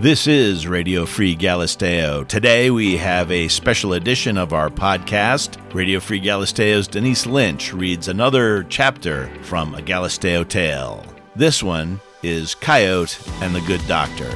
This is Radio Free Galisteo. Today we have a special edition of our podcast. Radio Free Galisteo's Denise Lynch reads another chapter from A Galisteo Tale. This one is Coyote and the Good Doctor.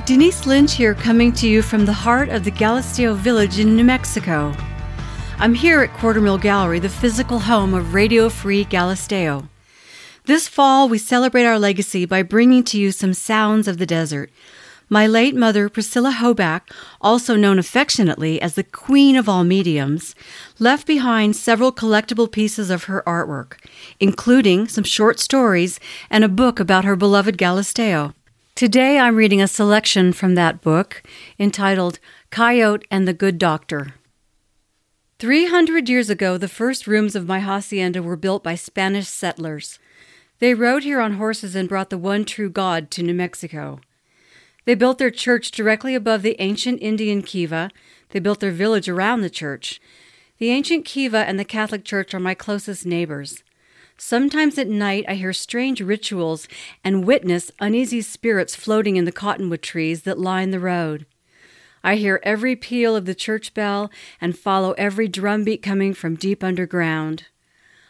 Denise Lynch here, coming to you from the heart of the Galisteo village in New Mexico. I'm here at Quartermill Gallery, the physical home of Radio Free Galisteo. This fall, we celebrate our legacy by bringing to you some sounds of the desert. My late mother, Priscilla Hoback, also known affectionately as the Queen of All Mediums, left behind several collectible pieces of her artwork, including some short stories and a book about her beloved Galisteo. Today I'm reading a selection from that book entitled Coyote and the Good Doctor. Three hundred years ago, the first rooms of my hacienda were built by Spanish settlers. They rode here on horses and brought the one true God to New Mexico. They built their church directly above the ancient Indian kiva. They built their village around the church. The ancient kiva and the Catholic Church are my closest neighbors. Sometimes at night I hear strange rituals and witness uneasy spirits floating in the cottonwood trees that line the road. I hear every peal of the church bell and follow every drumbeat coming from deep underground.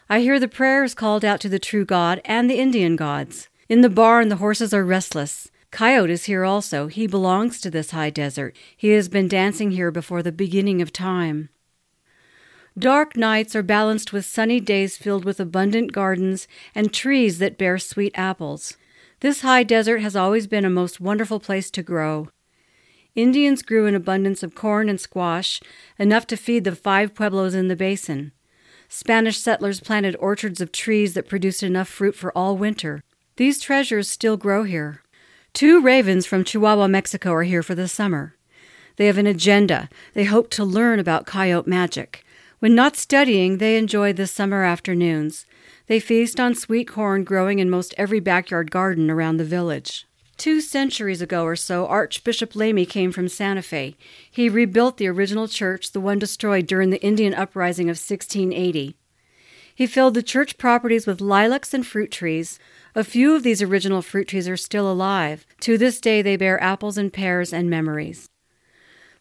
I hear the prayers called out to the true God and the Indian gods. In the barn, the horses are restless. Coyote is here also. He belongs to this high desert. He has been dancing here before the beginning of time. Dark nights are balanced with sunny days filled with abundant gardens and trees that bear sweet apples. This high desert has always been a most wonderful place to grow. Indians grew an abundance of corn and squash, enough to feed the five pueblos in the basin. Spanish settlers planted orchards of trees that produced enough fruit for all winter. These treasures still grow here. Two ravens from Chihuahua, Mexico are here for the summer. They have an agenda. They hope to learn about coyote magic. When not studying, they enjoy the summer afternoons. They feast on sweet corn growing in most every backyard garden around the village. Two centuries ago or so, Archbishop Lamy came from Santa Fe. He rebuilt the original church, the one destroyed during the Indian uprising of 1680. He filled the church properties with lilacs and fruit trees. A few of these original fruit trees are still alive. To this day, they bear apples and pears and memories.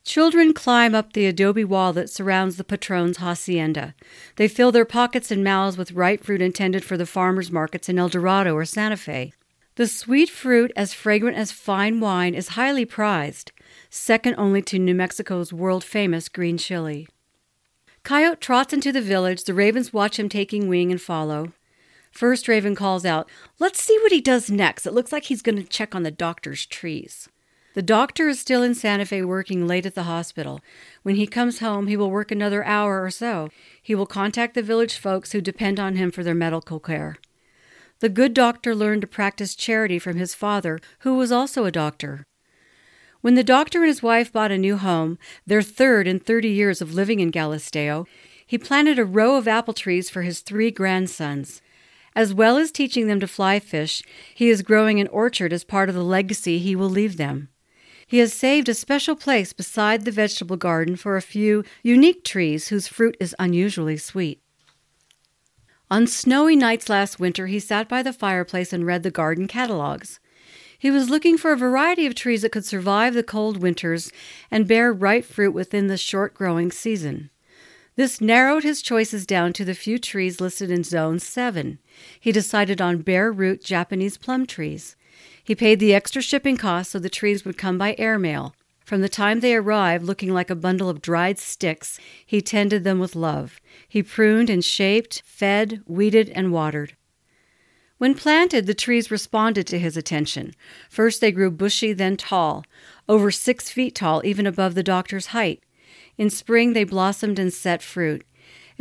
Children climb up the adobe wall that surrounds the patron's hacienda. They fill their pockets and mouths with ripe fruit intended for the farmers' markets in El Dorado or Santa Fe. The sweet fruit, as fragrant as fine wine, is highly prized, second only to New Mexico's world famous green chili. Coyote trots into the village. The ravens watch him taking wing and follow. First raven calls out, Let's see what he does next. It looks like he's going to check on the doctor's trees. The doctor is still in Santa Fe working late at the hospital. When he comes home, he will work another hour or so. He will contact the village folks who depend on him for their medical care. The good doctor learned to practice charity from his father, who was also a doctor. When the doctor and his wife bought a new home, their third in 30 years of living in Galisteo, he planted a row of apple trees for his three grandsons. As well as teaching them to fly fish, he is growing an orchard as part of the legacy he will leave them. He has saved a special place beside the vegetable garden for a few unique trees whose fruit is unusually sweet. On snowy nights last winter, he sat by the fireplace and read the garden catalogs. He was looking for a variety of trees that could survive the cold winters and bear ripe fruit within the short growing season. This narrowed his choices down to the few trees listed in Zone 7. He decided on bare root Japanese plum trees. He paid the extra shipping costs so the trees would come by airmail. From the time they arrived, looking like a bundle of dried sticks, he tended them with love. He pruned and shaped, fed, weeded, and watered. When planted, the trees responded to his attention. First they grew bushy, then tall, over six feet tall, even above the doctor's height. In spring they blossomed and set fruit.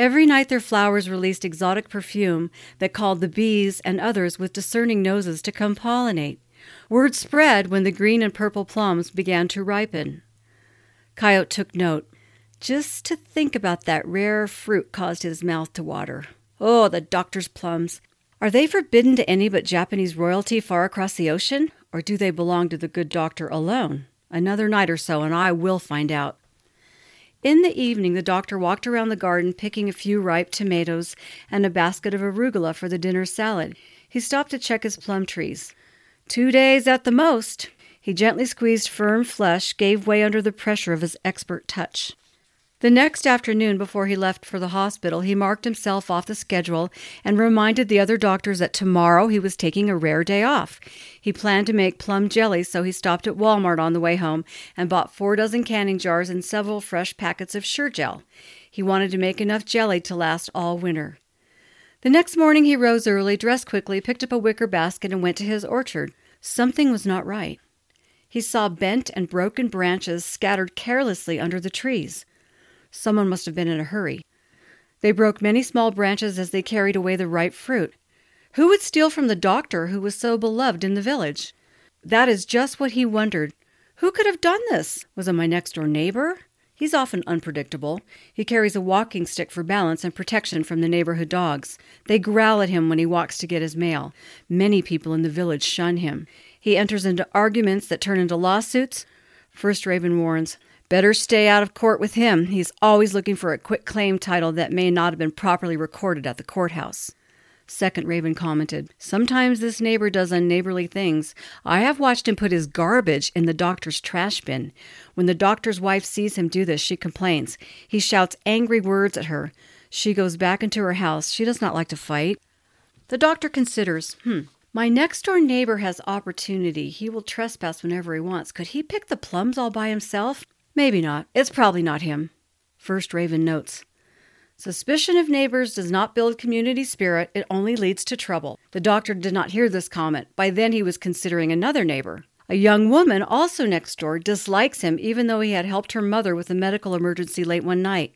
Every night their flowers released exotic perfume that called the bees and others with discerning noses to come pollinate. Word spread when the green and purple plums began to ripen. Coyote took note. Just to think about that rare fruit caused his mouth to water. Oh, the doctor's plums. Are they forbidden to any but Japanese royalty far across the ocean? Or do they belong to the good doctor alone? Another night or so, and I will find out. In the evening, the doctor walked around the garden picking a few ripe tomatoes and a basket of arugula for the dinner salad. He stopped to check his plum trees. Two days at the most. He gently squeezed firm flesh, gave way under the pressure of his expert touch. The next afternoon, before he left for the hospital, he marked himself off the schedule and reminded the other doctors that tomorrow he was taking a rare day off. He planned to make plum jelly, so he stopped at Walmart on the way home and bought four dozen canning jars and several fresh packets of Sure-Jell. He wanted to make enough jelly to last all winter. The next morning he rose early, dressed quickly, picked up a wicker basket, and went to his orchard. Something was not right. He saw bent and broken branches scattered carelessly under the trees. Someone must have been in a hurry. They broke many small branches as they carried away the ripe fruit. Who would steal from the doctor who was so beloved in the village? That is just what he wondered. Who could have done this? Was it my next door neighbor? He's often unpredictable. He carries a walking stick for balance and protection from the neighborhood dogs. They growl at him when he walks to get his mail. Many people in the village shun him. He enters into arguments that turn into lawsuits. First Raven warns, Better stay out of court with him. He's always looking for a quick claim title that may not have been properly recorded at the courthouse. Second Raven commented, Sometimes this neighbor does unneighborly things. I have watched him put his garbage in the doctor's trash bin. When the doctor's wife sees him do this, she complains. He shouts angry words at her. She goes back into her house. She does not like to fight. The doctor considers, hmm, my next door neighbor has opportunity. He will trespass whenever he wants. Could he pick the plums all by himself? Maybe not. It's probably not him. First Raven notes Suspicion of neighbors does not build community spirit, it only leads to trouble. The doctor did not hear this comment. By then he was considering another neighbor. A young woman, also next door, dislikes him even though he had helped her mother with a medical emergency late one night.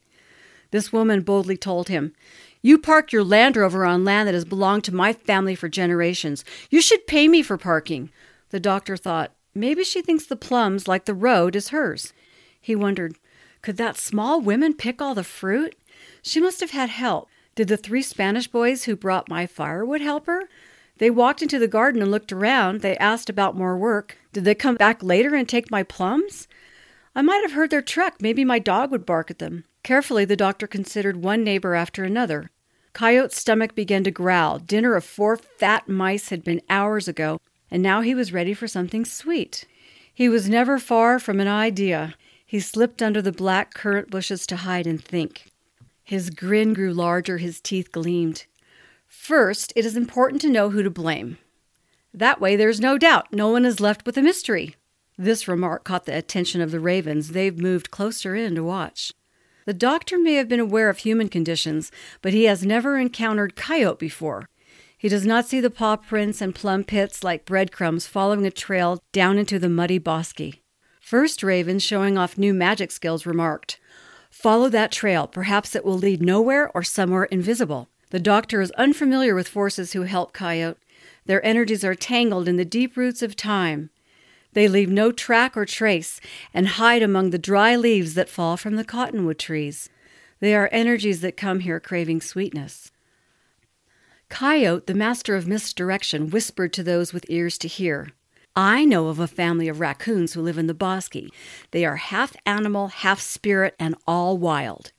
This woman boldly told him, You park your Land Rover on land that has belonged to my family for generations. You should pay me for parking. The doctor thought, Maybe she thinks the plums, like the road, is hers. He wondered, could that small woman pick all the fruit? She must have had help. Did the three Spanish boys who brought my firewood help her? They walked into the garden and looked around. They asked about more work. Did they come back later and take my plums? I might have heard their truck. Maybe my dog would bark at them. Carefully, the doctor considered one neighbor after another. Coyote's stomach began to growl. Dinner of four fat mice had been hours ago, and now he was ready for something sweet. He was never far from an idea. He slipped under the black currant bushes to hide and think. His grin grew larger, his teeth gleamed. First, it is important to know who to blame. That way, there's no doubt no one is left with a mystery. This remark caught the attention of the ravens. They've moved closer in to watch. The doctor may have been aware of human conditions, but he has never encountered coyote before. He does not see the paw prints and plum pits like breadcrumbs following a trail down into the muddy bosque. First Raven, showing off new magic skills, remarked, Follow that trail. Perhaps it will lead nowhere or somewhere invisible. The doctor is unfamiliar with forces who help Coyote. Their energies are tangled in the deep roots of time. They leave no track or trace and hide among the dry leaves that fall from the cottonwood trees. They are energies that come here craving sweetness. Coyote, the master of misdirection, whispered to those with ears to hear. I know of a family of raccoons who live in the bosque. They are half animal, half spirit, and all wild.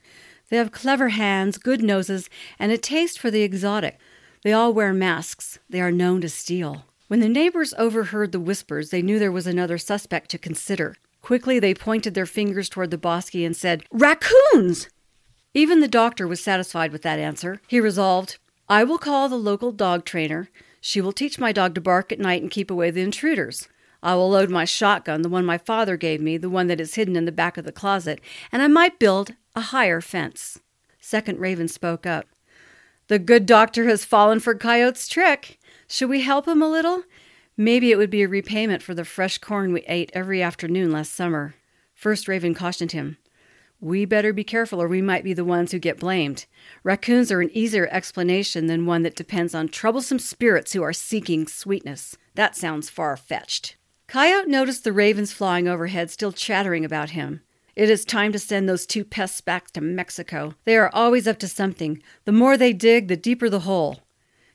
They have clever hands, good noses, and a taste for the exotic. They all wear masks. They are known to steal. When the neighbors overheard the whispers, they knew there was another suspect to consider. Quickly, they pointed their fingers toward the bosque and said, Raccoons! Even the doctor was satisfied with that answer. He resolved, I will call the local dog trainer. She will teach my dog to bark at night and keep away the intruders. I will load my shotgun, the one my father gave me, the one that is hidden in the back of the closet, and I might build a higher fence. Second Raven spoke up. The good doctor has fallen for Coyote's trick. Should we help him a little? Maybe it would be a repayment for the fresh corn we ate every afternoon last summer. First Raven cautioned him. We better be careful or we might be the ones who get blamed. Raccoons are an easier explanation than one that depends on troublesome spirits who are seeking sweetness. That sounds far fetched. Coyote noticed the ravens flying overhead, still chattering about him. It is time to send those two pests back to Mexico. They are always up to something. The more they dig, the deeper the hole.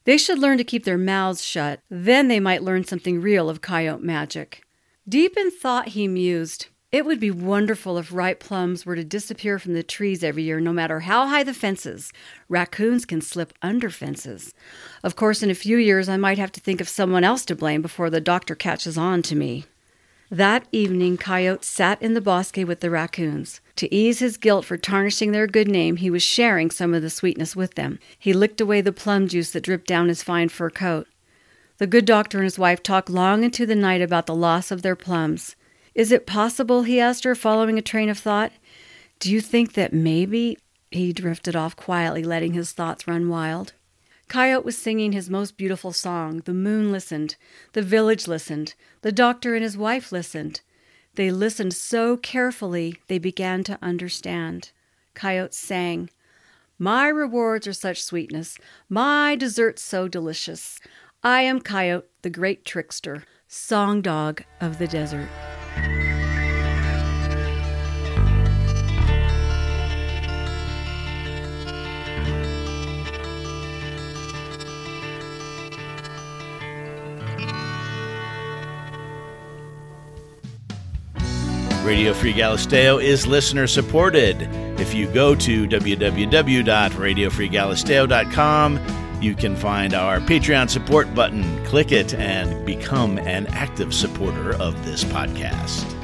They should learn to keep their mouths shut. Then they might learn something real of coyote magic. Deep in thought, he mused. It would be wonderful if ripe plums were to disappear from the trees every year, no matter how high the fences. Raccoons can slip under fences. Of course, in a few years, I might have to think of someone else to blame before the doctor catches on to me. That evening, Coyote sat in the bosque with the raccoons. To ease his guilt for tarnishing their good name, he was sharing some of the sweetness with them. He licked away the plum juice that dripped down his fine fur coat. The good doctor and his wife talked long into the night about the loss of their plums. Is it possible, he asked her, following a train of thought? Do you think that maybe. He drifted off quietly, letting his thoughts run wild. Coyote was singing his most beautiful song. The moon listened. The village listened. The doctor and his wife listened. They listened so carefully they began to understand. Coyote sang, My rewards are such sweetness, my desserts so delicious. I am Coyote, the great trickster, song dog of the desert. Radio Free Galisteo is listener supported. If you go to www.radiofreegalisteo.com, you can find our Patreon support button. Click it and become an active supporter of this podcast.